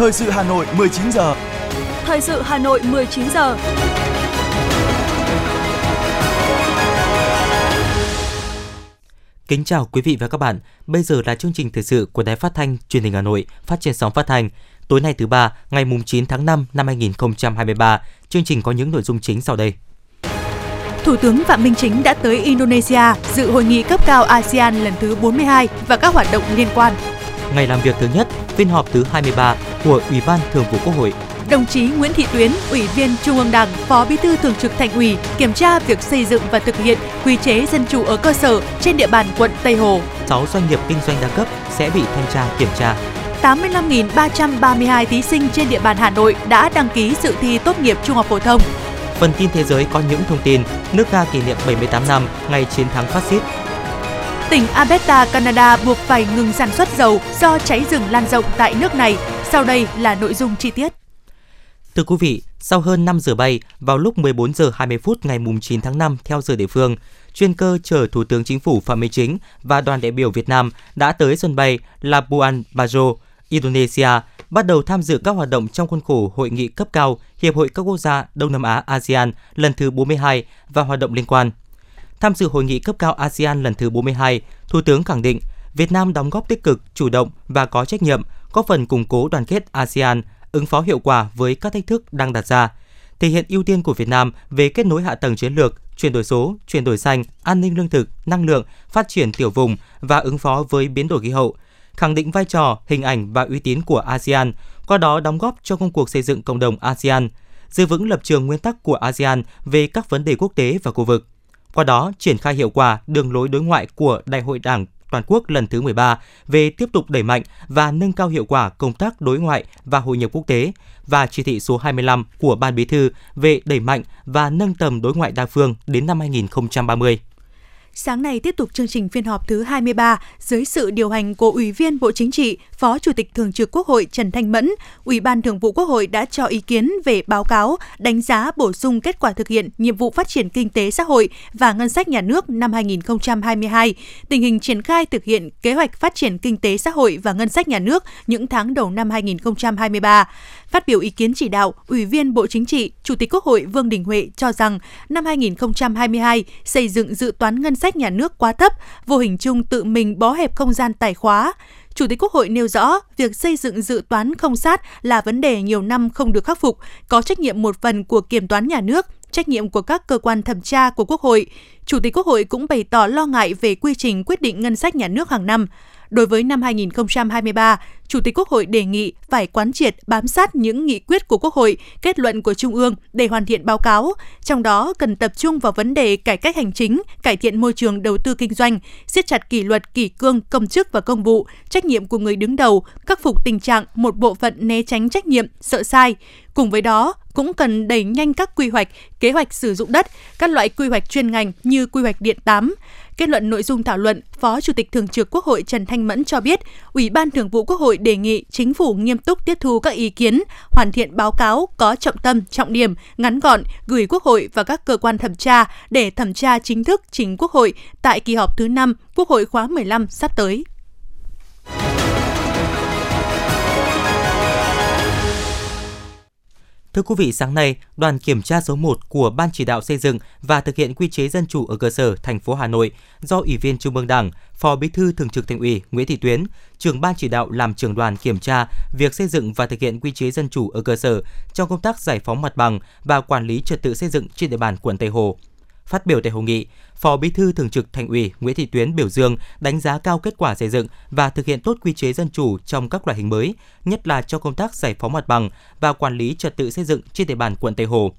Thời sự Hà Nội 19 giờ. Thời sự Hà Nội 19 giờ. Kính chào quý vị và các bạn. Bây giờ là chương trình thời sự của Đài Phát thanh Truyền hình Hà Nội, phát trên sóng phát thanh. Tối nay thứ ba, ngày mùng 9 tháng 5 năm 2023, chương trình có những nội dung chính sau đây. Thủ tướng Phạm Minh Chính đã tới Indonesia dự hội nghị cấp cao ASEAN lần thứ 42 và các hoạt động liên quan. Ngày làm việc thứ nhất, phiên họp thứ 23 của Ủy ban Thường vụ Quốc hội Đồng chí Nguyễn Thị Tuyến, Ủy viên Trung ương Đảng, Phó Bí thư Thường trực Thành ủy kiểm tra việc xây dựng và thực hiện quy chế dân chủ ở cơ sở trên địa bàn quận Tây Hồ. 6 doanh nghiệp kinh doanh đa cấp sẽ bị thanh tra kiểm tra. 85.332 thí sinh trên địa bàn Hà Nội đã đăng ký dự thi tốt nghiệp trung học phổ thông. Phần tin thế giới có những thông tin nước Nga kỷ niệm 78 năm ngày chiến thắng phát xít. Tỉnh Alberta, Canada buộc phải ngừng sản xuất dầu do cháy rừng lan rộng tại nước này. Sau đây là nội dung chi tiết. Thưa quý vị, sau hơn 5 giờ bay, vào lúc 14 giờ 20 phút ngày 9 tháng 5 theo giờ địa phương, chuyên cơ chở Thủ tướng Chính phủ Phạm Minh Chính và đoàn đại biểu Việt Nam đã tới sân bay Labuan Bajo, Indonesia, bắt đầu tham dự các hoạt động trong khuôn khổ hội nghị cấp cao Hiệp hội các quốc gia Đông Nam Á ASEAN lần thứ 42 và hoạt động liên quan. Tham dự hội nghị cấp cao ASEAN lần thứ 42, Thủ tướng khẳng định Việt Nam đóng góp tích cực, chủ động và có trách nhiệm, góp phần củng cố đoàn kết ASEAN, ứng phó hiệu quả với các thách thức đang đặt ra, thể hiện ưu tiên của Việt Nam về kết nối hạ tầng chiến lược, chuyển đổi số, chuyển đổi xanh, an ninh lương thực, năng lượng, phát triển tiểu vùng và ứng phó với biến đổi khí hậu, khẳng định vai trò, hình ảnh và uy tín của ASEAN, qua đó đóng góp cho công cuộc xây dựng cộng đồng ASEAN, giữ vững lập trường nguyên tắc của ASEAN về các vấn đề quốc tế và khu vực. Qua đó, triển khai hiệu quả đường lối đối ngoại của Đại hội Đảng toàn quốc lần thứ 13 về tiếp tục đẩy mạnh và nâng cao hiệu quả công tác đối ngoại và hội nhập quốc tế và chỉ thị số 25 của Ban Bí thư về đẩy mạnh và nâng tầm đối ngoại đa phương đến năm 2030. Sáng nay tiếp tục chương trình phiên họp thứ 23 dưới sự điều hành của Ủy viên Bộ Chính trị, Phó Chủ tịch Thường trực Quốc hội Trần Thanh Mẫn, Ủy ban Thường vụ Quốc hội đã cho ý kiến về báo cáo đánh giá bổ sung kết quả thực hiện nhiệm vụ phát triển kinh tế xã hội và ngân sách nhà nước năm 2022, tình hình triển khai thực hiện kế hoạch phát triển kinh tế xã hội và ngân sách nhà nước những tháng đầu năm 2023. Phát biểu ý kiến chỉ đạo, Ủy viên Bộ Chính trị, Chủ tịch Quốc hội Vương Đình Huệ cho rằng năm 2022 xây dựng dự toán ngân sách nhà nước quá thấp, vô hình chung tự mình bó hẹp không gian tài khóa. Chủ tịch Quốc hội nêu rõ, việc xây dựng dự toán không sát là vấn đề nhiều năm không được khắc phục, có trách nhiệm một phần của kiểm toán nhà nước, trách nhiệm của các cơ quan thẩm tra của Quốc hội. Chủ tịch Quốc hội cũng bày tỏ lo ngại về quy trình quyết định ngân sách nhà nước hàng năm. Đối với năm 2023, Chủ tịch Quốc hội đề nghị phải quán triệt bám sát những nghị quyết của Quốc hội, kết luận của Trung ương để hoàn thiện báo cáo, trong đó cần tập trung vào vấn đề cải cách hành chính, cải thiện môi trường đầu tư kinh doanh, siết chặt kỷ luật kỷ cương công chức và công vụ, trách nhiệm của người đứng đầu, khắc phục tình trạng một bộ phận né tránh trách nhiệm, sợ sai. Cùng với đó, cũng cần đẩy nhanh các quy hoạch, kế hoạch sử dụng đất, các loại quy hoạch chuyên ngành như quy hoạch điện 8, Kết luận nội dung thảo luận, Phó Chủ tịch Thường trực Quốc hội Trần Thanh Mẫn cho biết, Ủy ban Thường vụ Quốc hội đề nghị chính phủ nghiêm túc tiếp thu các ý kiến, hoàn thiện báo cáo có trọng tâm, trọng điểm, ngắn gọn, gửi Quốc hội và các cơ quan thẩm tra để thẩm tra chính thức chính Quốc hội tại kỳ họp thứ 5 Quốc hội khóa 15 sắp tới. Thưa quý vị, sáng nay, đoàn kiểm tra số 1 của Ban chỉ đạo xây dựng và thực hiện quy chế dân chủ ở cơ sở thành phố Hà Nội do Ủy viên Trung ương Đảng, Phó Bí thư Thường trực Thành ủy Nguyễn Thị Tuyến, trưởng ban chỉ đạo làm trưởng đoàn kiểm tra việc xây dựng và thực hiện quy chế dân chủ ở cơ sở trong công tác giải phóng mặt bằng và quản lý trật tự xây dựng trên địa bàn quận Tây Hồ. Phát biểu tại hội nghị, Phó Bí thư Thường trực Thành ủy Nguyễn Thị Tuyến biểu dương đánh giá cao kết quả xây dựng và thực hiện tốt quy chế dân chủ trong các loại hình mới, nhất là cho công tác giải phóng mặt bằng và quản lý trật tự xây dựng trên địa bàn quận Tây Hồ.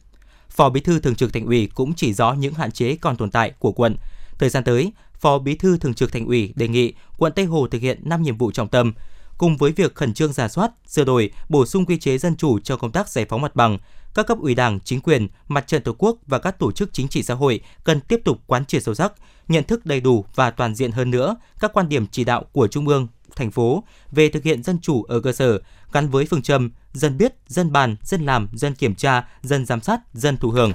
Phó Bí thư Thường trực Thành ủy cũng chỉ rõ những hạn chế còn tồn tại của quận. Thời gian tới, Phó Bí thư Thường trực Thành ủy đề nghị quận Tây Hồ thực hiện 5 nhiệm vụ trọng tâm, cùng với việc khẩn trương giả soát, sửa đổi, bổ sung quy chế dân chủ cho công tác giải phóng mặt bằng, các cấp ủy Đảng, chính quyền, mặt trận Tổ quốc và các tổ chức chính trị xã hội cần tiếp tục quán triệt sâu sắc, nhận thức đầy đủ và toàn diện hơn nữa các quan điểm chỉ đạo của Trung ương, thành phố về thực hiện dân chủ ở cơ sở gắn với phương châm dân biết, dân bàn, dân làm, dân kiểm tra, dân giám sát, dân thụ hưởng.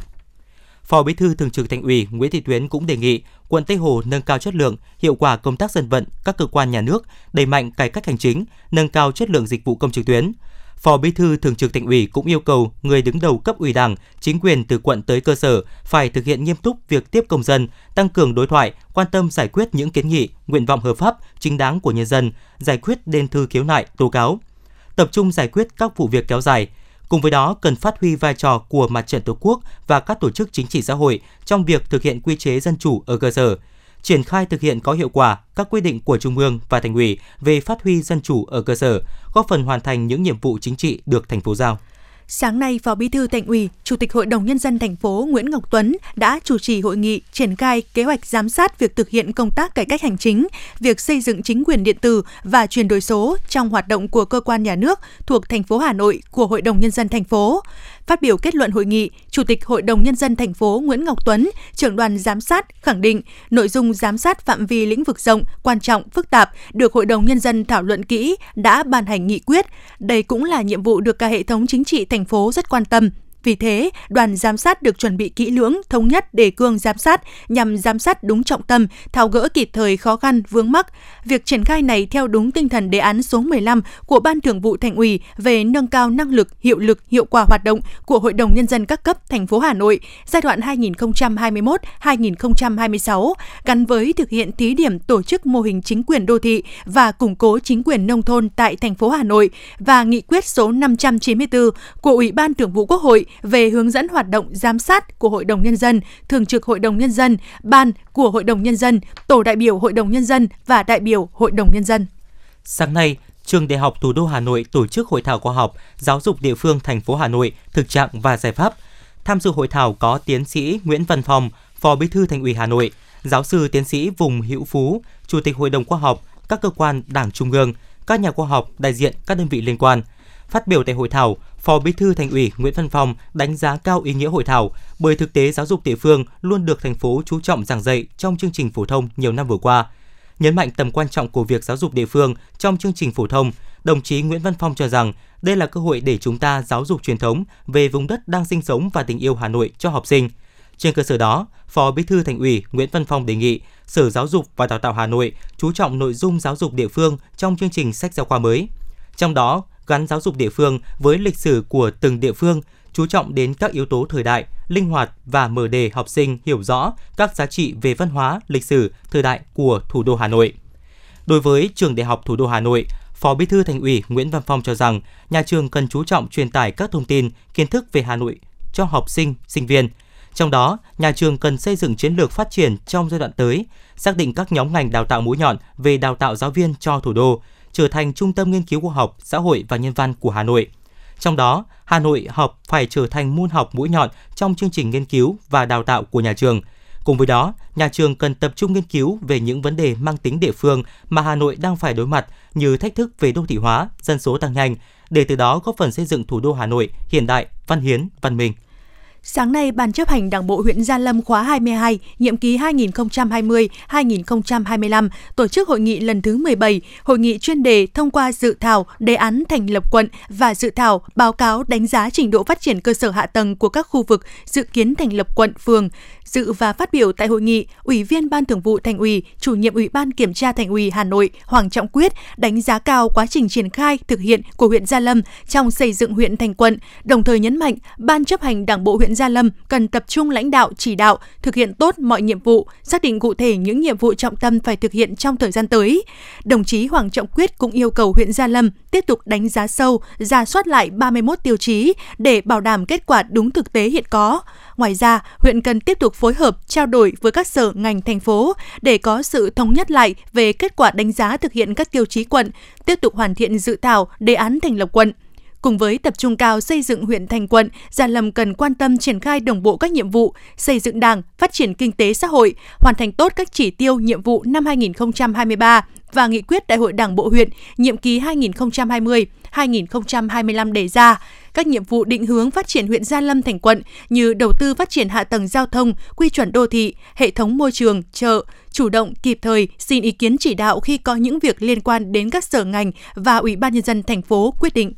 Phó Bí thư Thường trực Thành ủy Nguyễn Thị Tuyến cũng đề nghị quận Tây Hồ nâng cao chất lượng, hiệu quả công tác dân vận các cơ quan nhà nước, đẩy mạnh cải cách hành chính, nâng cao chất lượng dịch vụ công trực tuyến, Phó Bí thư Thường trực Tỉnh ủy cũng yêu cầu người đứng đầu cấp ủy Đảng, chính quyền từ quận tới cơ sở phải thực hiện nghiêm túc việc tiếp công dân, tăng cường đối thoại, quan tâm giải quyết những kiến nghị, nguyện vọng hợp pháp, chính đáng của nhân dân, giải quyết đơn thư khiếu nại, tố cáo, tập trung giải quyết các vụ việc kéo dài. Cùng với đó, cần phát huy vai trò của mặt trận Tổ quốc và các tổ chức chính trị xã hội trong việc thực hiện quy chế dân chủ ở cơ sở, triển khai thực hiện có hiệu quả các quy định của Trung ương và Thành ủy về phát huy dân chủ ở cơ sở, góp phần hoàn thành những nhiệm vụ chính trị được thành phố giao. Sáng nay, Phó Bí thư Thành ủy, Chủ tịch Hội đồng nhân dân thành phố Nguyễn Ngọc Tuấn đã chủ trì hội nghị triển khai kế hoạch giám sát việc thực hiện công tác cải cách hành chính, việc xây dựng chính quyền điện tử và chuyển đổi số trong hoạt động của cơ quan nhà nước thuộc thành phố Hà Nội của Hội đồng nhân dân thành phố. Phát biểu kết luận hội nghị, Chủ tịch Hội đồng Nhân dân thành phố Nguyễn Ngọc Tuấn, trưởng đoàn giám sát khẳng định nội dung giám sát phạm vi lĩnh vực rộng, quan trọng, phức tạp được Hội đồng Nhân dân thảo luận kỹ, đã ban hành nghị quyết. Đây cũng là nhiệm vụ được cả hệ thống chính trị thành phố rất quan tâm, vì thế, đoàn giám sát được chuẩn bị kỹ lưỡng, thống nhất đề cương giám sát nhằm giám sát đúng trọng tâm, tháo gỡ kịp thời khó khăn, vướng mắc. Việc triển khai này theo đúng tinh thần đề án số 15 của Ban Thường vụ Thành ủy về nâng cao năng lực, hiệu lực, hiệu quả hoạt động của Hội đồng Nhân dân các cấp thành phố Hà Nội giai đoạn 2021-2026 gắn với thực hiện thí điểm tổ chức mô hình chính quyền đô thị và củng cố chính quyền nông thôn tại thành phố Hà Nội và nghị quyết số 594 của Ủy ban Thường vụ Quốc hội về hướng dẫn hoạt động giám sát của Hội đồng Nhân dân, Thường trực Hội đồng Nhân dân, Ban của Hội đồng Nhân dân, Tổ đại biểu Hội đồng Nhân dân và đại biểu Hội đồng Nhân dân. Sáng nay, Trường Đại học Thủ đô Hà Nội tổ chức hội thảo khoa học Giáo dục địa phương thành phố Hà Nội thực trạng và giải pháp. Tham dự hội thảo có tiến sĩ Nguyễn Văn phòng, Phó Bí thư Thành ủy Hà Nội, giáo sư tiến sĩ Vùng Hữu Phú, Chủ tịch Hội đồng khoa học, các cơ quan Đảng Trung ương, các nhà khoa học đại diện các đơn vị liên quan. Phát biểu tại hội thảo, Phó Bí thư Thành ủy Nguyễn Văn Phong đánh giá cao ý nghĩa hội thảo bởi thực tế giáo dục địa phương luôn được thành phố chú trọng giảng dạy trong chương trình phổ thông nhiều năm vừa qua. Nhấn mạnh tầm quan trọng của việc giáo dục địa phương trong chương trình phổ thông, đồng chí Nguyễn Văn Phong cho rằng đây là cơ hội để chúng ta giáo dục truyền thống về vùng đất đang sinh sống và tình yêu Hà Nội cho học sinh. Trên cơ sở đó, Phó Bí thư Thành ủy Nguyễn Văn Phong đề nghị Sở Giáo dục và Đào tạo Hà Nội chú trọng nội dung giáo dục địa phương trong chương trình sách giáo khoa mới. Trong đó, gắn giáo dục địa phương với lịch sử của từng địa phương, chú trọng đến các yếu tố thời đại, linh hoạt và mở đề học sinh hiểu rõ các giá trị về văn hóa, lịch sử, thời đại của thủ đô Hà Nội. Đối với trường Đại học Thủ đô Hà Nội, Phó Bí thư Thành ủy Nguyễn Văn Phong cho rằng nhà trường cần chú trọng truyền tải các thông tin, kiến thức về Hà Nội cho học sinh, sinh viên. Trong đó, nhà trường cần xây dựng chiến lược phát triển trong giai đoạn tới, xác định các nhóm ngành đào tạo mũi nhọn về đào tạo giáo viên cho thủ đô, trở thành trung tâm nghiên cứu khoa học, xã hội và nhân văn của Hà Nội. Trong đó, Hà Nội học phải trở thành môn học mũi nhọn trong chương trình nghiên cứu và đào tạo của nhà trường. Cùng với đó, nhà trường cần tập trung nghiên cứu về những vấn đề mang tính địa phương mà Hà Nội đang phải đối mặt như thách thức về đô thị hóa, dân số tăng nhanh, để từ đó góp phần xây dựng thủ đô Hà Nội hiện đại, văn hiến, văn minh. Sáng nay, Ban chấp hành Đảng bộ huyện Gia Lâm khóa 22, nhiệm kỳ 2020-2025 tổ chức hội nghị lần thứ 17, hội nghị chuyên đề thông qua dự thảo đề án thành lập quận và dự thảo báo cáo đánh giá trình độ phát triển cơ sở hạ tầng của các khu vực dự kiến thành lập quận phường. Dự và phát biểu tại hội nghị, Ủy viên Ban Thường vụ Thành ủy, Chủ nhiệm Ủy ban Kiểm tra Thành ủy Hà Nội Hoàng Trọng Quyết đánh giá cao quá trình triển khai thực hiện của huyện Gia Lâm trong xây dựng huyện thành quận, đồng thời nhấn mạnh Ban chấp hành Đảng bộ huyện Gia Lâm cần tập trung lãnh đạo chỉ đạo, thực hiện tốt mọi nhiệm vụ, xác định cụ thể những nhiệm vụ trọng tâm phải thực hiện trong thời gian tới. Đồng chí Hoàng Trọng Quyết cũng yêu cầu huyện Gia Lâm tiếp tục đánh giá sâu, ra soát lại 31 tiêu chí để bảo đảm kết quả đúng thực tế hiện có. Ngoài ra, huyện cần tiếp tục phối hợp trao đổi với các sở ngành thành phố để có sự thống nhất lại về kết quả đánh giá thực hiện các tiêu chí quận, tiếp tục hoàn thiện dự thảo đề án thành lập quận. Cùng với tập trung cao xây dựng huyện thành quận, Gia Lâm cần quan tâm triển khai đồng bộ các nhiệm vụ, xây dựng đảng, phát triển kinh tế xã hội, hoàn thành tốt các chỉ tiêu nhiệm vụ năm 2023 và nghị quyết Đại hội Đảng bộ huyện nhiệm kỳ 2020-2025 đề ra các nhiệm vụ định hướng phát triển huyện Gia Lâm thành quận như đầu tư phát triển hạ tầng giao thông, quy chuẩn đô thị, hệ thống môi trường, chợ, chủ động kịp thời xin ý kiến chỉ đạo khi có những việc liên quan đến các sở ngành và Ủy ban nhân dân thành phố quyết định.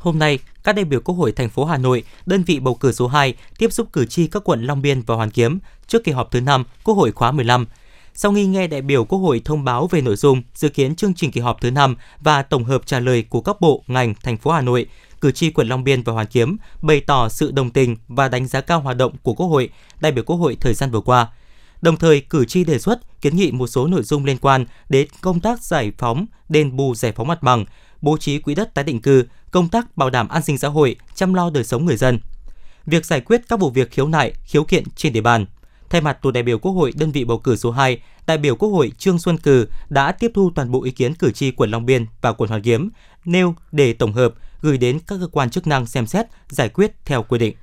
Hôm nay, các đại biểu Quốc hội thành phố Hà Nội, đơn vị bầu cử số 2 tiếp xúc cử tri các quận Long Biên và Hoàn Kiếm trước kỳ họp thứ 5 Quốc hội khóa 15. Sau khi nghe đại biểu Quốc hội thông báo về nội dung, dự kiến chương trình kỳ họp thứ 5 và tổng hợp trả lời của các bộ, ngành, thành phố Hà Nội, cử tri quận Long Biên và Hoàn Kiếm bày tỏ sự đồng tình và đánh giá cao hoạt động của Quốc hội, đại biểu Quốc hội thời gian vừa qua. Đồng thời, cử tri đề xuất kiến nghị một số nội dung liên quan đến công tác giải phóng, đền bù giải phóng mặt bằng, bố trí quỹ đất tái định cư, công tác bảo đảm an sinh xã hội, chăm lo đời sống người dân. Việc giải quyết các vụ việc khiếu nại, khiếu kiện trên địa bàn. Thay mặt tổ đại biểu Quốc hội đơn vị bầu cử số 2, đại biểu Quốc hội Trương Xuân cử đã tiếp thu toàn bộ ý kiến cử tri quận Long Biên và quận Hoàn Kiếm, nêu để tổng hợp, gửi đến các cơ quan chức năng xem xét, giải quyết theo quy định.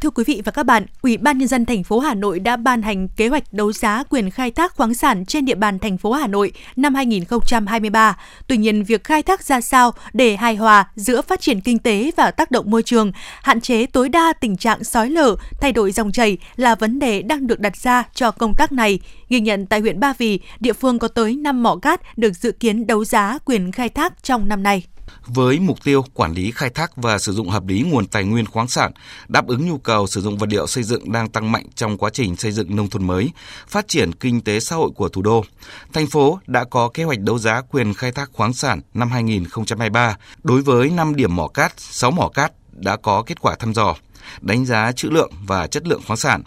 Thưa quý vị và các bạn, Ủy ban nhân dân thành phố Hà Nội đã ban hành kế hoạch đấu giá quyền khai thác khoáng sản trên địa bàn thành phố Hà Nội năm 2023. Tuy nhiên, việc khai thác ra sao để hài hòa giữa phát triển kinh tế và tác động môi trường, hạn chế tối đa tình trạng sói lở, thay đổi dòng chảy là vấn đề đang được đặt ra cho công tác này. Ghi nhận tại huyện Ba Vì, địa phương có tới 5 mỏ cát được dự kiến đấu giá quyền khai thác trong năm nay với mục tiêu quản lý khai thác và sử dụng hợp lý nguồn tài nguyên khoáng sản, đáp ứng nhu cầu sử dụng vật liệu xây dựng đang tăng mạnh trong quá trình xây dựng nông thôn mới, phát triển kinh tế xã hội của thủ đô. Thành phố đã có kế hoạch đấu giá quyền khai thác khoáng sản năm 2023 đối với 5 điểm mỏ cát, 6 mỏ cát đã có kết quả thăm dò, đánh giá trữ lượng và chất lượng khoáng sản.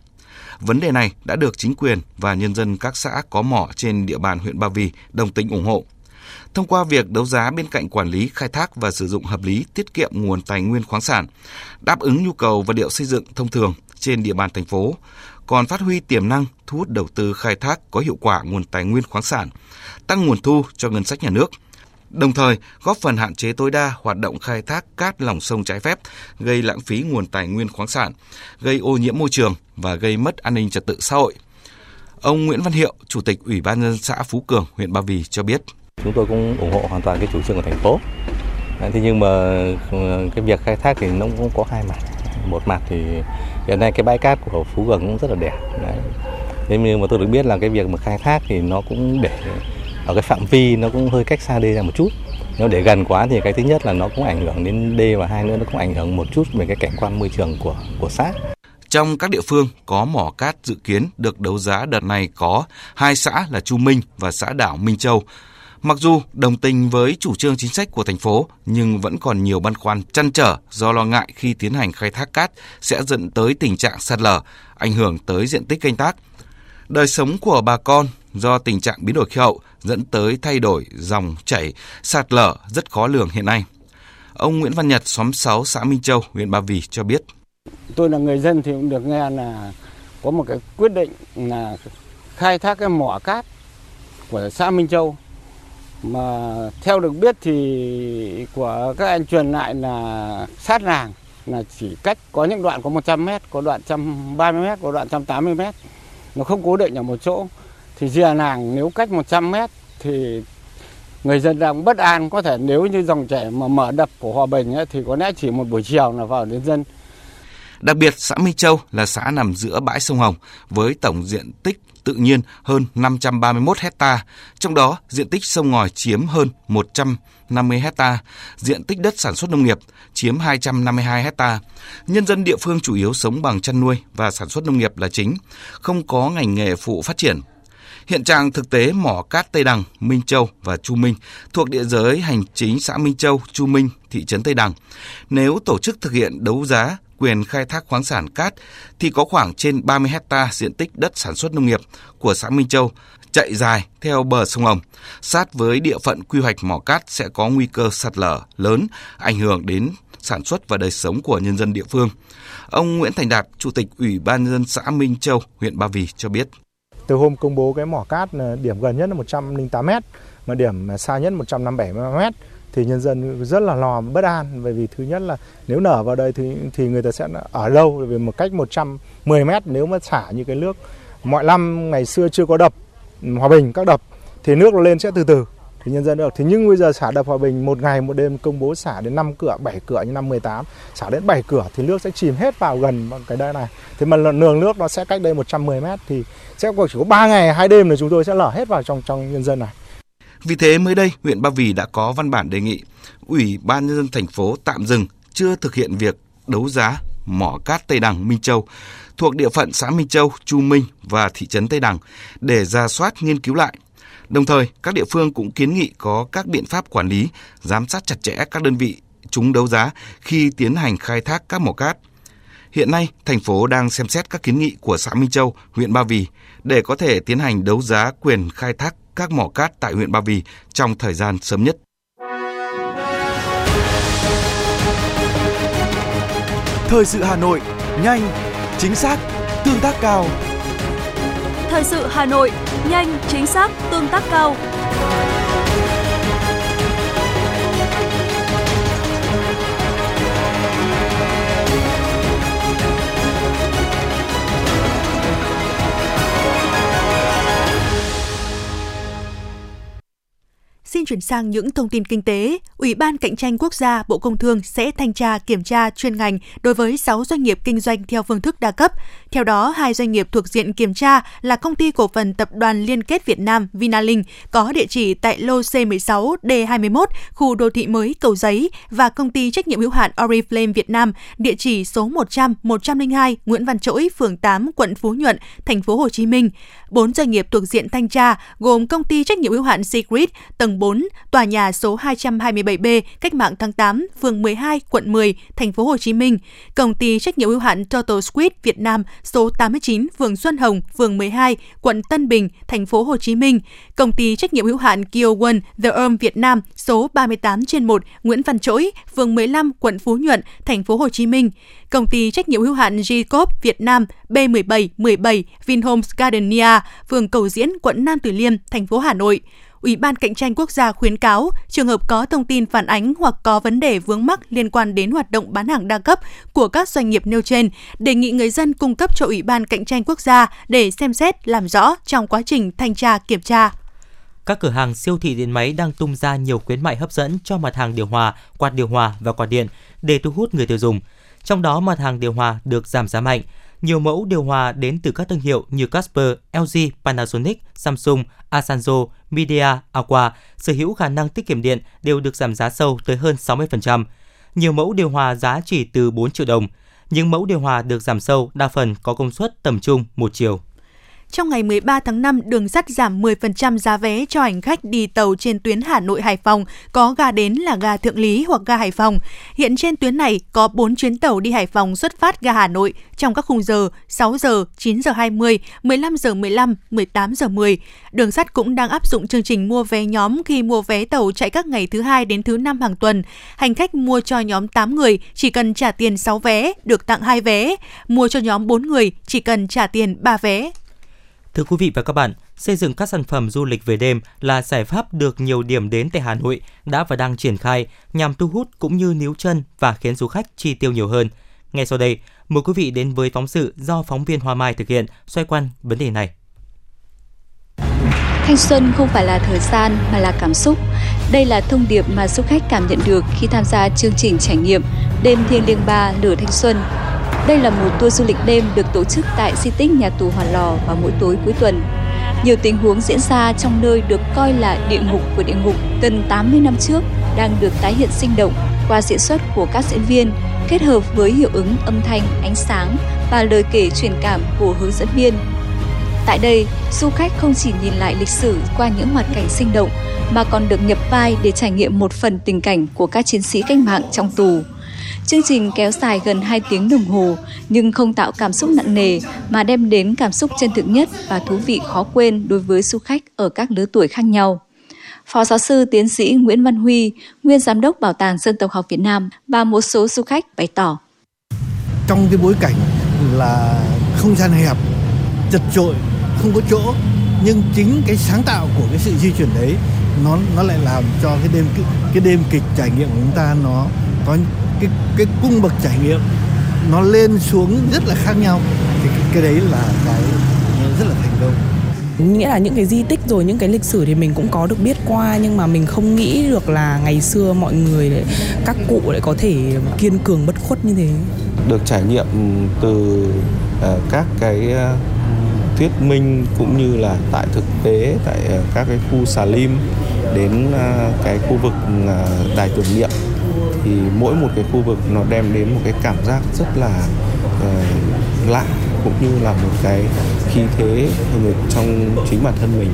Vấn đề này đã được chính quyền và nhân dân các xã có mỏ trên địa bàn huyện Ba Vì đồng tình ủng hộ. Thông qua việc đấu giá bên cạnh quản lý, khai thác và sử dụng hợp lý, tiết kiệm nguồn tài nguyên khoáng sản, đáp ứng nhu cầu vật liệu xây dựng thông thường trên địa bàn thành phố, còn phát huy tiềm năng thu hút đầu tư khai thác có hiệu quả nguồn tài nguyên khoáng sản, tăng nguồn thu cho ngân sách nhà nước. Đồng thời, góp phần hạn chế tối đa hoạt động khai thác cát lòng sông trái phép, gây lãng phí nguồn tài nguyên khoáng sản, gây ô nhiễm môi trường và gây mất an ninh trật tự xã hội. Ông Nguyễn Văn Hiệu, Chủ tịch Ủy ban nhân xã Phú Cường, huyện Ba Vì cho biết. Chúng tôi cũng ủng hộ hoàn toàn cái chủ trương của thành phố. Thế nhưng mà ừ, cái việc khai thác thì nó cũng có hai mặt. Một mặt thì hiện nay cái bãi cát của Phú Gần cũng rất là đẹp. Đấy. Thế nhưng mà tôi được biết là cái việc mà khai thác thì nó cũng để ở cái phạm vi nó cũng hơi cách xa đê ra một chút. Nếu để gần quá thì cái thứ nhất là nó cũng ảnh hưởng đến đê và hai nữa nó cũng ảnh hưởng một chút về cái cảnh quan môi trường của của xã. Trong các địa phương có mỏ cát dự kiến được đấu giá đợt này có hai xã là Chu Minh và xã đảo Minh Châu Mặc dù đồng tình với chủ trương chính sách của thành phố, nhưng vẫn còn nhiều băn khoăn chăn trở do lo ngại khi tiến hành khai thác cát sẽ dẫn tới tình trạng sạt lở, ảnh hưởng tới diện tích canh tác. Đời sống của bà con do tình trạng biến đổi khí hậu dẫn tới thay đổi dòng chảy, sạt lở rất khó lường hiện nay. Ông Nguyễn Văn Nhật, xóm 6 xã Minh Châu, huyện Ba Vì cho biết. Tôi là người dân thì cũng được nghe là có một cái quyết định là khai thác cái mỏ cát của xã Minh Châu mà theo được biết thì của các anh truyền lại là sát làng là chỉ cách có những đoạn có 100 mét, có đoạn 130 mét, có đoạn 180 mét. Nó không cố định ở một chỗ. Thì rìa làng nếu cách 100 mét thì người dân đang bất an có thể nếu như dòng chảy mà mở đập của Hòa Bình ấy, thì có lẽ chỉ một buổi chiều là vào đến dân. Đặc biệt, xã Minh Châu là xã nằm giữa bãi sông Hồng với tổng diện tích tự nhiên hơn 531 hecta, trong đó diện tích sông ngòi chiếm hơn 150 hecta, diện tích đất sản xuất nông nghiệp chiếm 252 hecta. Nhân dân địa phương chủ yếu sống bằng chăn nuôi và sản xuất nông nghiệp là chính, không có ngành nghề phụ phát triển. Hiện trạng thực tế mỏ cát Tây Đằng, Minh Châu và Chu Minh thuộc địa giới hành chính xã Minh Châu, Chu Minh, thị trấn Tây Đằng. Nếu tổ chức thực hiện đấu giá quyền khai thác khoáng sản cát thì có khoảng trên 30 hecta diện tích đất sản xuất nông nghiệp của xã Minh Châu chạy dài theo bờ sông Hồng, sát với địa phận quy hoạch mỏ cát sẽ có nguy cơ sạt lở lớn, ảnh hưởng đến sản xuất và đời sống của nhân dân địa phương. Ông Nguyễn Thành Đạt, Chủ tịch Ủy ban nhân dân xã Minh Châu, huyện Ba Vì cho biết. Từ hôm công bố cái mỏ cát ờ, điểm gần nhất là 108 m, mà điểm xa nhất 157 m thì nhân dân rất là lo bất an bởi vì thứ nhất là nếu nở vào đây thì thì người ta sẽ ở đâu vì một cách 110 mét nếu mà xả như cái nước mọi năm ngày xưa chưa có đập hòa bình các đập thì nước nó lên sẽ từ từ thì nhân dân được. Thế nhưng bây giờ xả đập Hòa Bình một ngày một đêm công bố xả đến 5 cửa, 7 cửa như năm 18, xả đến 7 cửa thì nước sẽ chìm hết vào gần cái đây này. Thế mà nường nước nó sẽ cách đây 110 mét thì sẽ chỉ có 3 ngày hai đêm là chúng tôi sẽ lở hết vào trong trong nhân dân này. Vì thế mới đây, huyện Ba Vì đã có văn bản đề nghị Ủy ban nhân dân thành phố tạm dừng chưa thực hiện việc đấu giá mỏ cát Tây Đằng Minh Châu thuộc địa phận xã Minh Châu, Chu Minh và thị trấn Tây Đằng để ra soát nghiên cứu lại. Đồng thời, các địa phương cũng kiến nghị có các biện pháp quản lý, giám sát chặt chẽ các đơn vị trúng đấu giá khi tiến hành khai thác các mỏ cát. Hiện nay, thành phố đang xem xét các kiến nghị của xã Minh Châu, huyện Ba Vì để có thể tiến hành đấu giá quyền khai thác các mỏ cát tại huyện Ba Vì trong thời gian sớm nhất. Thời sự Hà Nội, nhanh, chính xác, tương tác cao. Thời sự Hà Nội, nhanh, chính xác, tương tác cao. Xin chuyển sang những thông tin kinh tế. Ủy ban Cạnh tranh Quốc gia Bộ Công Thương sẽ thanh tra kiểm tra chuyên ngành đối với 6 doanh nghiệp kinh doanh theo phương thức đa cấp. Theo đó, hai doanh nghiệp thuộc diện kiểm tra là công ty cổ phần tập đoàn Liên kết Việt Nam Vinalink có địa chỉ tại lô C16 D21, khu đô thị mới Cầu Giấy và công ty trách nhiệm hữu hạn Oriflame Việt Nam, địa chỉ số 100 102 Nguyễn Văn Trỗi, phường 8, quận Phú Nhuận, thành phố Hồ Chí Minh. Bốn doanh nghiệp thuộc diện thanh tra gồm công ty trách nhiệm hữu hạn Secret, tầng 4, tòa nhà số 227B, Cách mạng tháng 8, phường 12, quận 10, thành phố Hồ Chí Minh, công ty trách nhiệm hữu hạn Total Squid Việt Nam, số 89, phường Xuân Hồng, phường 12, quận Tân Bình, thành phố Hồ Chí Minh, công ty trách nhiệm hữu hạn Kio One The Arm Việt Nam, số 38 trên 1, Nguyễn Văn Trỗi, phường 15, quận Phú Nhuận, thành phố Hồ Chí Minh, công ty trách nhiệm hữu hạn Gcop Việt Nam B17 17 Vinhomes Gardenia, phường Cầu Diễn, quận Nam Từ Liêm, thành phố Hà Nội. Ủy ban Cạnh tranh Quốc gia khuyến cáo trường hợp có thông tin phản ánh hoặc có vấn đề vướng mắc liên quan đến hoạt động bán hàng đa cấp của các doanh nghiệp nêu trên, đề nghị người dân cung cấp cho Ủy ban Cạnh tranh Quốc gia để xem xét làm rõ trong quá trình thanh tra kiểm tra. Các cửa hàng siêu thị điện máy đang tung ra nhiều khuyến mại hấp dẫn cho mặt hàng điều hòa, quạt điều hòa và quạt điện để thu hút người tiêu dùng. Trong đó mặt hàng điều hòa được giảm giá mạnh, nhiều mẫu điều hòa đến từ các thương hiệu như Casper, LG, Panasonic, Samsung, Asanzo, Media, Aqua sở hữu khả năng tiết kiệm điện đều được giảm giá sâu tới hơn 60%. Nhiều mẫu điều hòa giá chỉ từ 4 triệu đồng. Những mẫu điều hòa được giảm sâu đa phần có công suất tầm trung một chiều. Trong ngày 13 tháng 5, đường sắt giảm 10% giá vé cho hành khách đi tàu trên tuyến Hà Nội Hải Phòng, có ga đến là ga Thượng Lý hoặc ga Hải Phòng. Hiện trên tuyến này có 4 chuyến tàu đi Hải Phòng xuất phát ga Hà Nội trong các khung giờ 6 giờ, 9 giờ 20, 15 giờ 15, 18 giờ 10. Đường sắt cũng đang áp dụng chương trình mua vé nhóm khi mua vé tàu chạy các ngày thứ hai đến thứ năm hàng tuần. Hành khách mua cho nhóm 8 người chỉ cần trả tiền 6 vé, được tặng 2 vé. Mua cho nhóm 4 người chỉ cần trả tiền 3 vé. Thưa quý vị và các bạn, xây dựng các sản phẩm du lịch về đêm là giải pháp được nhiều điểm đến tại Hà Nội đã và đang triển khai nhằm thu hút cũng như níu chân và khiến du khách chi tiêu nhiều hơn. Ngay sau đây, mời quý vị đến với phóng sự do phóng viên Hoa Mai thực hiện xoay quanh vấn đề này. Thanh xuân không phải là thời gian mà là cảm xúc. Đây là thông điệp mà du khách cảm nhận được khi tham gia chương trình trải nghiệm Đêm Thiêng Liêng Ba Lửa Thanh Xuân đây là một tour du lịch đêm được tổ chức tại di tích nhà tù Hòa Lò vào mỗi tối cuối tuần. Nhiều tình huống diễn ra trong nơi được coi là địa ngục của địa ngục gần 80 năm trước đang được tái hiện sinh động qua diễn xuất của các diễn viên kết hợp với hiệu ứng âm thanh, ánh sáng và lời kể truyền cảm của hướng dẫn viên. Tại đây, du khách không chỉ nhìn lại lịch sử qua những hoạt cảnh sinh động mà còn được nhập vai để trải nghiệm một phần tình cảnh của các chiến sĩ cách mạng trong tù. Chương trình kéo dài gần 2 tiếng đồng hồ nhưng không tạo cảm xúc nặng nề mà đem đến cảm xúc chân thực nhất và thú vị khó quên đối với du khách ở các lứa tuổi khác nhau. Phó giáo sư tiến sĩ Nguyễn Văn Huy, nguyên giám đốc Bảo tàng Dân tộc học Việt Nam và một số du khách bày tỏ. Trong cái bối cảnh là không gian hẹp, chật trội, không có chỗ nhưng chính cái sáng tạo của cái sự di chuyển đấy nó nó lại làm cho cái đêm cái, cái đêm kịch trải nghiệm của chúng ta nó có cái cái cung bậc trải nghiệm nó lên xuống rất là khác nhau thì cái, cái đấy là cái rất là thành công. Nghĩa là những cái di tích rồi những cái lịch sử thì mình cũng có được biết qua nhưng mà mình không nghĩ được là ngày xưa mọi người lại, các cụ lại có thể kiên cường bất khuất như thế. Được trải nghiệm từ uh, các cái uh, thuyết minh cũng như là tại thực tế tại uh, các cái khu xà lim đến uh, cái khu vực uh, đài tưởng niệm thì mỗi một cái khu vực nó đem đến một cái cảm giác rất là uh, lạ cũng như là một cái khí thế trong chính bản thân mình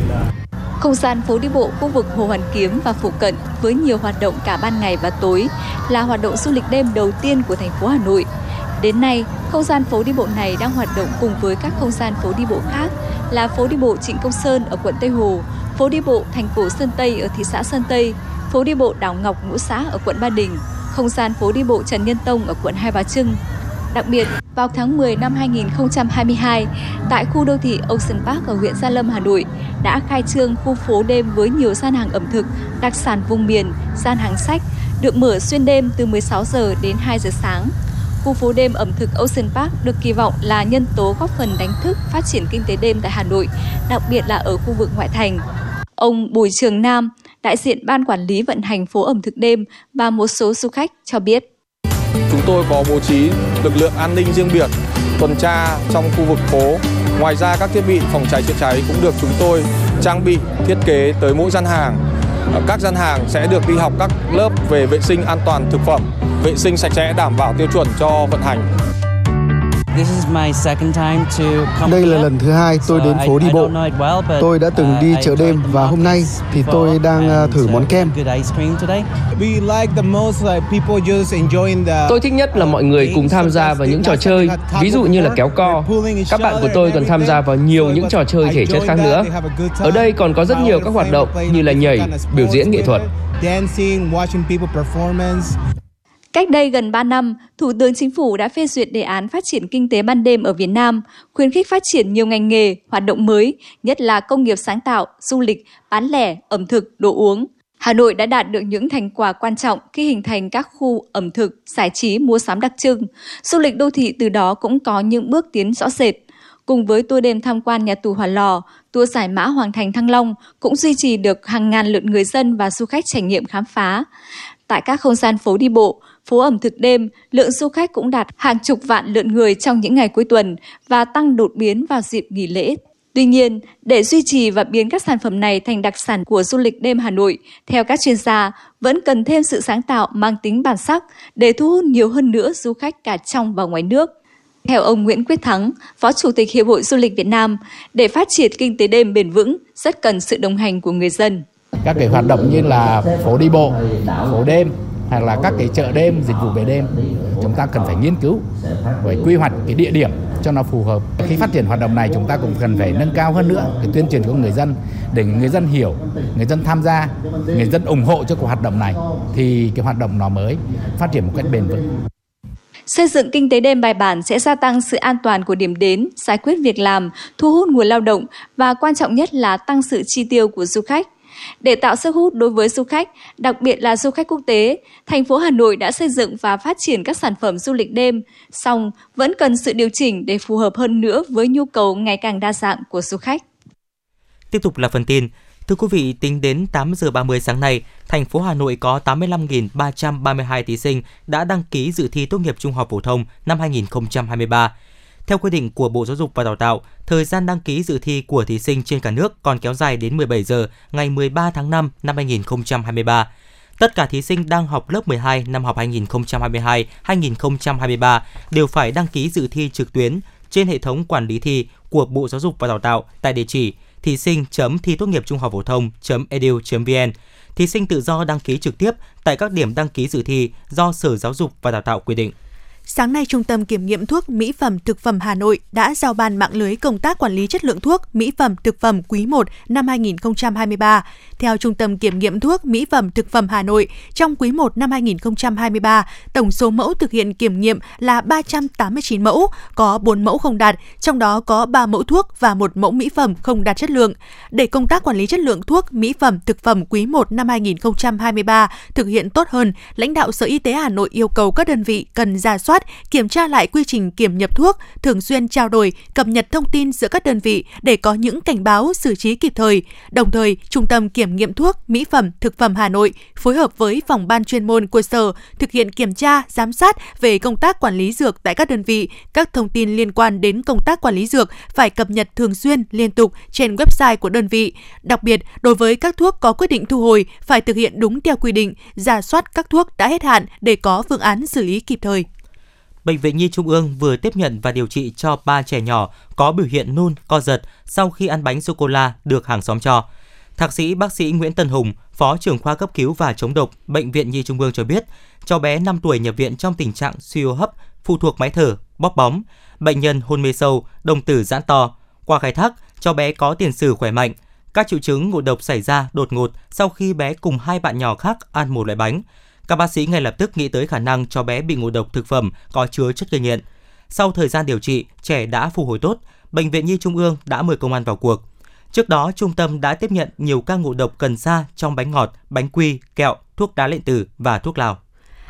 Không gian phố đi bộ khu vực Hồ Hoàn Kiếm và phụ cận với nhiều hoạt động cả ban ngày và tối là hoạt động du lịch đêm đầu tiên của thành phố Hà Nội. Đến nay, không gian phố đi bộ này đang hoạt động cùng với các không gian phố đi bộ khác là phố đi bộ Trịnh Công Sơn ở quận Tây Hồ, phố đi bộ thành cổ Sơn Tây ở thị xã Sơn Tây, phố đi bộ Đảo Ngọc Ngũ Xã ở quận Ba Đình, không gian phố đi bộ Trần Nhân Tông ở quận Hai Bà Trưng. Đặc biệt, vào tháng 10 năm 2022, tại khu đô thị Ocean Park ở huyện Gia Lâm, Hà Nội, đã khai trương khu phố đêm với nhiều gian hàng ẩm thực, đặc sản vùng miền, gian hàng sách, được mở xuyên đêm từ 16 giờ đến 2 giờ sáng. Khu phố đêm ẩm thực Ocean Park được kỳ vọng là nhân tố góp phần đánh thức phát triển kinh tế đêm tại Hà Nội, đặc biệt là ở khu vực ngoại thành. Ông Bùi Trường Nam, đại diện ban quản lý vận hành phố ẩm thực đêm và một số du khách cho biết. Chúng tôi có bố trí lực lượng an ninh riêng biệt tuần tra trong khu vực phố. Ngoài ra các thiết bị phòng cháy chữa cháy cũng được chúng tôi trang bị thiết kế tới mỗi gian hàng. Các gian hàng sẽ được đi học các lớp về vệ sinh an toàn thực phẩm, vệ sinh sạch sẽ đảm bảo tiêu chuẩn cho vận hành. Đây là lần thứ hai tôi đến phố đi bộ. Tôi đã từng đi chợ đêm và hôm nay thì tôi đang à, thử món kem. Tôi thích nhất là mọi người cùng tham gia vào những trò chơi, ví dụ như là kéo co. Các bạn của tôi còn tham gia vào nhiều những trò chơi thể chất khác nữa. Ở đây còn có rất nhiều các hoạt động như là nhảy, biểu diễn nghệ thuật. Cách đây gần 3 năm, Thủ tướng Chính phủ đã phê duyệt đề án phát triển kinh tế ban đêm ở Việt Nam, khuyến khích phát triển nhiều ngành nghề, hoạt động mới, nhất là công nghiệp sáng tạo, du lịch, bán lẻ, ẩm thực, đồ uống. Hà Nội đã đạt được những thành quả quan trọng khi hình thành các khu ẩm thực, giải trí, mua sắm đặc trưng. Du lịch đô thị từ đó cũng có những bước tiến rõ rệt. Cùng với tour đêm tham quan nhà tù Hỏa Lò, tour giải mã Hoàng Thành Thăng Long cũng duy trì được hàng ngàn lượt người dân và du khách trải nghiệm khám phá. Tại các không gian phố đi bộ, phố ẩm thực đêm, lượng du khách cũng đạt hàng chục vạn lượt người trong những ngày cuối tuần và tăng đột biến vào dịp nghỉ lễ. Tuy nhiên, để duy trì và biến các sản phẩm này thành đặc sản của du lịch đêm Hà Nội, theo các chuyên gia, vẫn cần thêm sự sáng tạo mang tính bản sắc để thu hút nhiều hơn nữa du khách cả trong và ngoài nước. Theo ông Nguyễn Quyết Thắng, Phó Chủ tịch Hiệp hội Du lịch Việt Nam, để phát triển kinh tế đêm bền vững, rất cần sự đồng hành của người dân. Các cái hoạt động như là phố đi bộ, phố đêm, hoặc là các cái chợ đêm, dịch vụ về đêm, chúng ta cần phải nghiên cứu phải quy hoạch cái địa điểm cho nó phù hợp. Khi phát triển hoạt động này chúng ta cũng cần phải nâng cao hơn nữa cái tuyên truyền của người dân để người dân hiểu, người dân tham gia, người dân ủng hộ cho cuộc hoạt động này thì cái hoạt động nó mới phát triển một cách bền vững. Xây dựng kinh tế đêm bài bản sẽ gia tăng sự an toàn của điểm đến, giải quyết việc làm, thu hút nguồn lao động và quan trọng nhất là tăng sự chi tiêu của du khách. Để tạo sức hút đối với du khách, đặc biệt là du khách quốc tế, thành phố Hà Nội đã xây dựng và phát triển các sản phẩm du lịch đêm, song vẫn cần sự điều chỉnh để phù hợp hơn nữa với nhu cầu ngày càng đa dạng của du khách. Tiếp tục là phần tin. Thưa quý vị, tính đến 8 giờ 30 sáng nay, thành phố Hà Nội có 85.332 thí sinh đã đăng ký dự thi tốt nghiệp trung học phổ thông năm 2023. Theo quy định của Bộ Giáo dục và Đào tạo, thời gian đăng ký dự thi của thí sinh trên cả nước còn kéo dài đến 17 giờ ngày 13 tháng 5 năm 2023. Tất cả thí sinh đang học lớp 12 năm học 2022-2023 đều phải đăng ký dự thi trực tuyến trên hệ thống quản lý thi của Bộ Giáo dục và Đào tạo tại địa chỉ thí sinh thi tốt nghiệp trung học phổ thông edu.vn. Thí sinh tự do đăng ký trực tiếp tại các điểm đăng ký dự thi do Sở Giáo dục và Đào tạo quy định. Sáng nay, Trung tâm Kiểm nghiệm Thuốc Mỹ phẩm Thực phẩm Hà Nội đã giao ban mạng lưới công tác quản lý chất lượng thuốc Mỹ phẩm thực phẩm quý 1 năm 2023. Theo Trung tâm Kiểm nghiệm Thuốc Mỹ phẩm Thực phẩm Hà Nội, trong quý 1 năm 2023, tổng số mẫu thực hiện kiểm nghiệm là 389 mẫu, có 4 mẫu không đạt, trong đó có 3 mẫu thuốc và một mẫu mỹ phẩm không đạt chất lượng. Để công tác quản lý chất lượng thuốc Mỹ phẩm thực phẩm quý 1 năm 2023 thực hiện tốt hơn, lãnh đạo Sở Y tế Hà Nội yêu cầu các đơn vị cần ra soát soát, kiểm tra lại quy trình kiểm nhập thuốc, thường xuyên trao đổi, cập nhật thông tin giữa các đơn vị để có những cảnh báo xử trí kịp thời. Đồng thời, Trung tâm Kiểm nghiệm thuốc, mỹ phẩm, thực phẩm Hà Nội phối hợp với phòng ban chuyên môn của Sở thực hiện kiểm tra, giám sát về công tác quản lý dược tại các đơn vị. Các thông tin liên quan đến công tác quản lý dược phải cập nhật thường xuyên, liên tục trên website của đơn vị. Đặc biệt, đối với các thuốc có quyết định thu hồi phải thực hiện đúng theo quy định, giả soát các thuốc đã hết hạn để có phương án xử lý kịp thời. Bệnh viện Nhi Trung ương vừa tiếp nhận và điều trị cho ba trẻ nhỏ có biểu hiện nôn, co giật sau khi ăn bánh sô cô la được hàng xóm cho. Thạc sĩ bác sĩ Nguyễn Tân Hùng, Phó trưởng khoa cấp cứu và chống độc, Bệnh viện Nhi Trung ương cho biết, cháu bé 5 tuổi nhập viện trong tình trạng suy hô hấp, phụ thuộc máy thở, bóp bóng. Bệnh nhân hôn mê sâu, đồng tử giãn to. Qua khai thác, cháu bé có tiền sử khỏe mạnh. Các triệu chứng ngộ độc xảy ra đột ngột sau khi bé cùng hai bạn nhỏ khác ăn một loại bánh. Các bác sĩ ngay lập tức nghĩ tới khả năng cho bé bị ngộ độc thực phẩm có chứa chất gây nghiện. Sau thời gian điều trị, trẻ đã phục hồi tốt. Bệnh viện Nhi Trung ương đã mời công an vào cuộc. Trước đó, trung tâm đã tiếp nhận nhiều ca ngộ độc cần sa trong bánh ngọt, bánh quy, kẹo, thuốc đá lệnh tử và thuốc lào.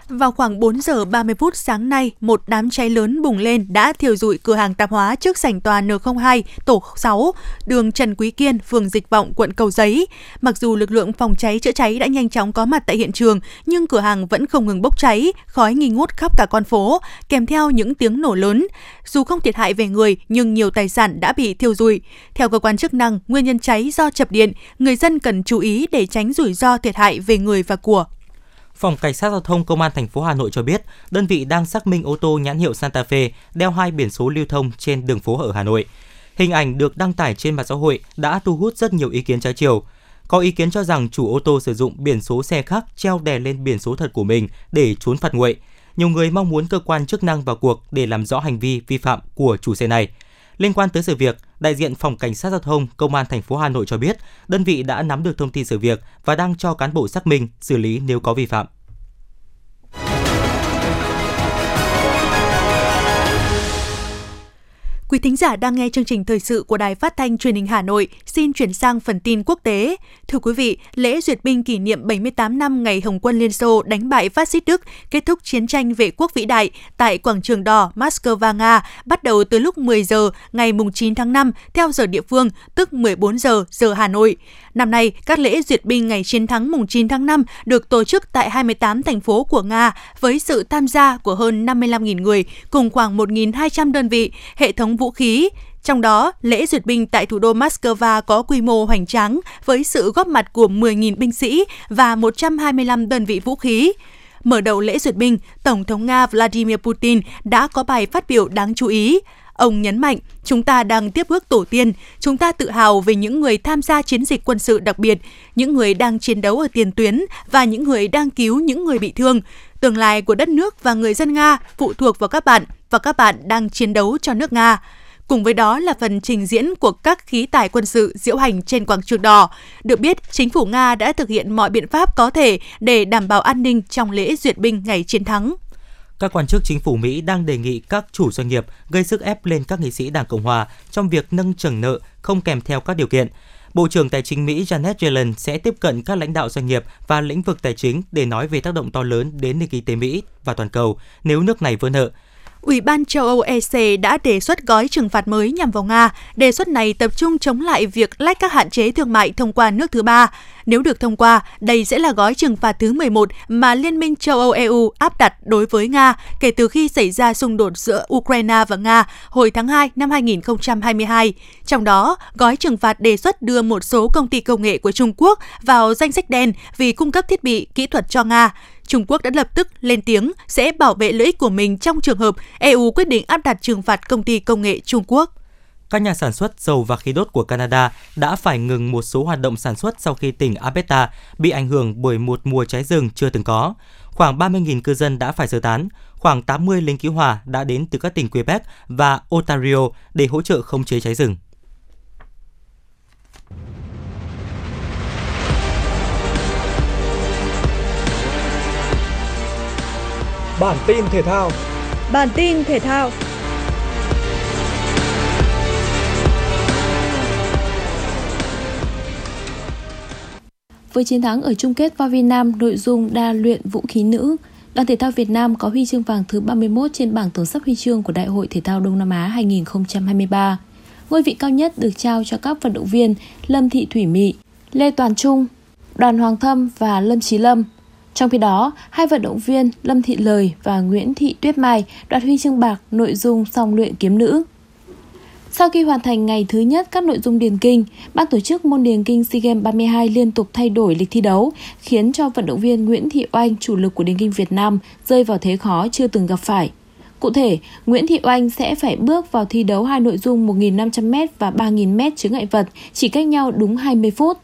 Vào khoảng 4 giờ 30 phút sáng nay, một đám cháy lớn bùng lên đã thiêu rụi cửa hàng tạp hóa trước sảnh tòa N02, tổ 6, đường Trần Quý Kiên, phường Dịch Vọng, quận Cầu Giấy. Mặc dù lực lượng phòng cháy chữa cháy đã nhanh chóng có mặt tại hiện trường, nhưng cửa hàng vẫn không ngừng bốc cháy, khói nghi ngút khắp cả con phố, kèm theo những tiếng nổ lớn. Dù không thiệt hại về người, nhưng nhiều tài sản đã bị thiêu rụi. Theo cơ quan chức năng, nguyên nhân cháy do chập điện, người dân cần chú ý để tránh rủi ro thiệt hại về người và của. Phòng Cảnh sát Giao thông Công an thành phố Hà Nội cho biết, đơn vị đang xác minh ô tô nhãn hiệu Santa Fe đeo hai biển số lưu thông trên đường phố ở Hà Nội. Hình ảnh được đăng tải trên mạng xã hội đã thu hút rất nhiều ý kiến trái chiều. Có ý kiến cho rằng chủ ô tô sử dụng biển số xe khác treo đè lên biển số thật của mình để trốn phạt nguội. Nhiều người mong muốn cơ quan chức năng vào cuộc để làm rõ hành vi vi phạm của chủ xe này. Liên quan tới sự việc, đại diện phòng cảnh sát giao thông công an thành phố Hà Nội cho biết, đơn vị đã nắm được thông tin sự việc và đang cho cán bộ xác minh xử lý nếu có vi phạm. Quý thính giả đang nghe chương trình thời sự của Đài Phát thanh Truyền hình Hà Nội, xin chuyển sang phần tin quốc tế. Thưa quý vị, lễ duyệt binh kỷ niệm 78 năm ngày Hồng quân Liên Xô đánh bại phát xít Đức, kết thúc chiến tranh vệ quốc vĩ đại tại quảng trường đỏ Moscow, Nga, bắt đầu từ lúc 10 giờ ngày 9 tháng 5 theo giờ địa phương, tức 14 giờ giờ Hà Nội. Năm nay, các lễ duyệt binh ngày chiến thắng mùng 9 tháng 5 được tổ chức tại 28 thành phố của Nga với sự tham gia của hơn 55.000 người cùng khoảng 1.200 đơn vị, hệ thống vũ khí. Trong đó, lễ duyệt binh tại thủ đô Moscow có quy mô hoành tráng với sự góp mặt của 10.000 binh sĩ và 125 đơn vị vũ khí. Mở đầu lễ duyệt binh, Tổng thống Nga Vladimir Putin đã có bài phát biểu đáng chú ý. Ông nhấn mạnh, chúng ta đang tiếp bước tổ tiên, chúng ta tự hào về những người tham gia chiến dịch quân sự đặc biệt, những người đang chiến đấu ở tiền tuyến và những người đang cứu những người bị thương. Tương lai của đất nước và người dân Nga phụ thuộc vào các bạn và các bạn đang chiến đấu cho nước Nga. Cùng với đó là phần trình diễn của các khí tài quân sự diễu hành trên quảng trường đỏ. Được biết, chính phủ Nga đã thực hiện mọi biện pháp có thể để đảm bảo an ninh trong lễ duyệt binh ngày chiến thắng. Các quan chức chính phủ Mỹ đang đề nghị các chủ doanh nghiệp gây sức ép lên các nghị sĩ Đảng Cộng hòa trong việc nâng trần nợ không kèm theo các điều kiện. Bộ trưởng Tài chính Mỹ Janet Yellen sẽ tiếp cận các lãnh đạo doanh nghiệp và lĩnh vực tài chính để nói về tác động to lớn đến nền kinh tế Mỹ và toàn cầu nếu nước này vỡ nợ. Ủy ban châu Âu EC đã đề xuất gói trừng phạt mới nhằm vào Nga. Đề xuất này tập trung chống lại việc lách các hạn chế thương mại thông qua nước thứ ba. Nếu được thông qua, đây sẽ là gói trừng phạt thứ 11 mà Liên minh châu Âu EU áp đặt đối với Nga kể từ khi xảy ra xung đột giữa Ukraine và Nga hồi tháng 2 năm 2022. Trong đó, gói trừng phạt đề xuất đưa một số công ty công nghệ của Trung Quốc vào danh sách đen vì cung cấp thiết bị kỹ thuật cho Nga. Trung Quốc đã lập tức lên tiếng sẽ bảo vệ lợi ích của mình trong trường hợp EU quyết định áp đặt trừng phạt công ty công nghệ Trung Quốc. Các nhà sản xuất dầu và khí đốt của Canada đã phải ngừng một số hoạt động sản xuất sau khi tỉnh Alberta bị ảnh hưởng bởi một mùa cháy rừng chưa từng có. Khoảng 30.000 cư dân đã phải sơ tán, khoảng 80 lính cứu hỏa đã đến từ các tỉnh Quebec và Ontario để hỗ trợ khống chế cháy rừng. Bản tin thể thao. Bản tin thể thao. Với chiến thắng ở chung kết vào Việt Nam nội dung đa luyện vũ khí nữ, đoàn thể thao Việt Nam có huy chương vàng thứ 31 trên bảng tổng sắp huy chương của Đại hội Thể thao Đông Nam Á 2023. Ngôi vị cao nhất được trao cho các vận động viên Lâm Thị Thủy Mị, Lê Toàn Trung, Đoàn Hoàng Thâm và Lâm Chí Lâm – trong khi đó, hai vận động viên Lâm Thị Lời và Nguyễn Thị Tuyết Mai đoạt huy chương bạc nội dung song luyện kiếm nữ. Sau khi hoàn thành ngày thứ nhất các nội dung điền kinh, ban tổ chức môn điền kinh SEA Games 32 liên tục thay đổi lịch thi đấu, khiến cho vận động viên Nguyễn Thị Oanh, chủ lực của điền kinh Việt Nam, rơi vào thế khó chưa từng gặp phải. Cụ thể, Nguyễn Thị Oanh sẽ phải bước vào thi đấu hai nội dung 1.500m và 3.000m chướng ngại vật, chỉ cách nhau đúng 20 phút.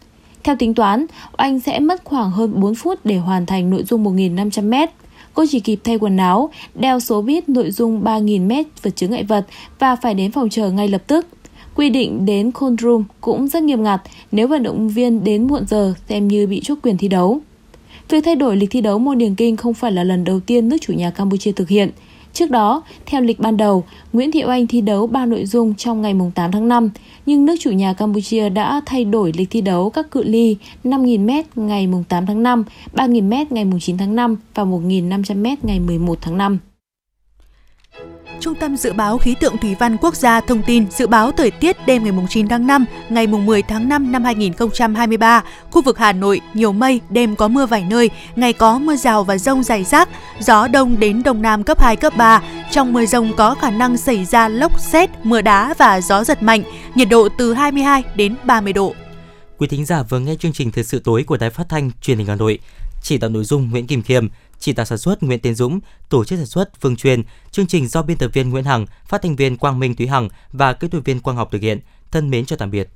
Theo tính toán, anh sẽ mất khoảng hơn 4 phút để hoàn thành nội dung 1.500m. Cô chỉ kịp thay quần áo, đeo số bít nội dung 3.000m vượt chướng ngại vật và phải đến phòng chờ ngay lập tức. Quy định đến cold room cũng rất nghiêm ngặt, nếu vận động viên đến muộn giờ xem như bị chốt quyền thi đấu. Việc thay đổi lịch thi đấu môn điền kinh không phải là lần đầu tiên nước chủ nhà Campuchia thực hiện. Trước đó, theo lịch ban đầu, Nguyễn Thị Oanh thi đấu 3 nội dung trong ngày 8 tháng 5, nhưng nước chủ nhà Campuchia đã thay đổi lịch thi đấu các cự ly 5.000m ngày 8 tháng 5, 3.000m ngày 9 tháng 5 và 1.500m ngày 11 tháng 5. Trung tâm Dự báo Khí tượng Thủy văn Quốc gia thông tin dự báo thời tiết đêm ngày 9 tháng 5, ngày 10 tháng 5 năm 2023, khu vực Hà Nội nhiều mây, đêm có mưa vài nơi, ngày có mưa rào và rông rải rác, gió đông đến đông nam cấp 2, cấp 3. Trong mưa rông có khả năng xảy ra lốc xét, mưa đá và gió giật mạnh, nhiệt độ từ 22 đến 30 độ. Quý thính giả vừa nghe chương trình thời sự tối của Đài Phát thanh Truyền hình Hà Nội. Chỉ đạo nội dung Nguyễn Kim Khiêm, chỉ đạo sản xuất Nguyễn Tiến Dũng, tổ chức sản xuất Phương Truyền, chương trình do biên tập viên Nguyễn Hằng, phát thanh viên Quang Minh Thúy Hằng và kỹ thuật viên Quang Học thực hiện. Thân mến chào tạm biệt.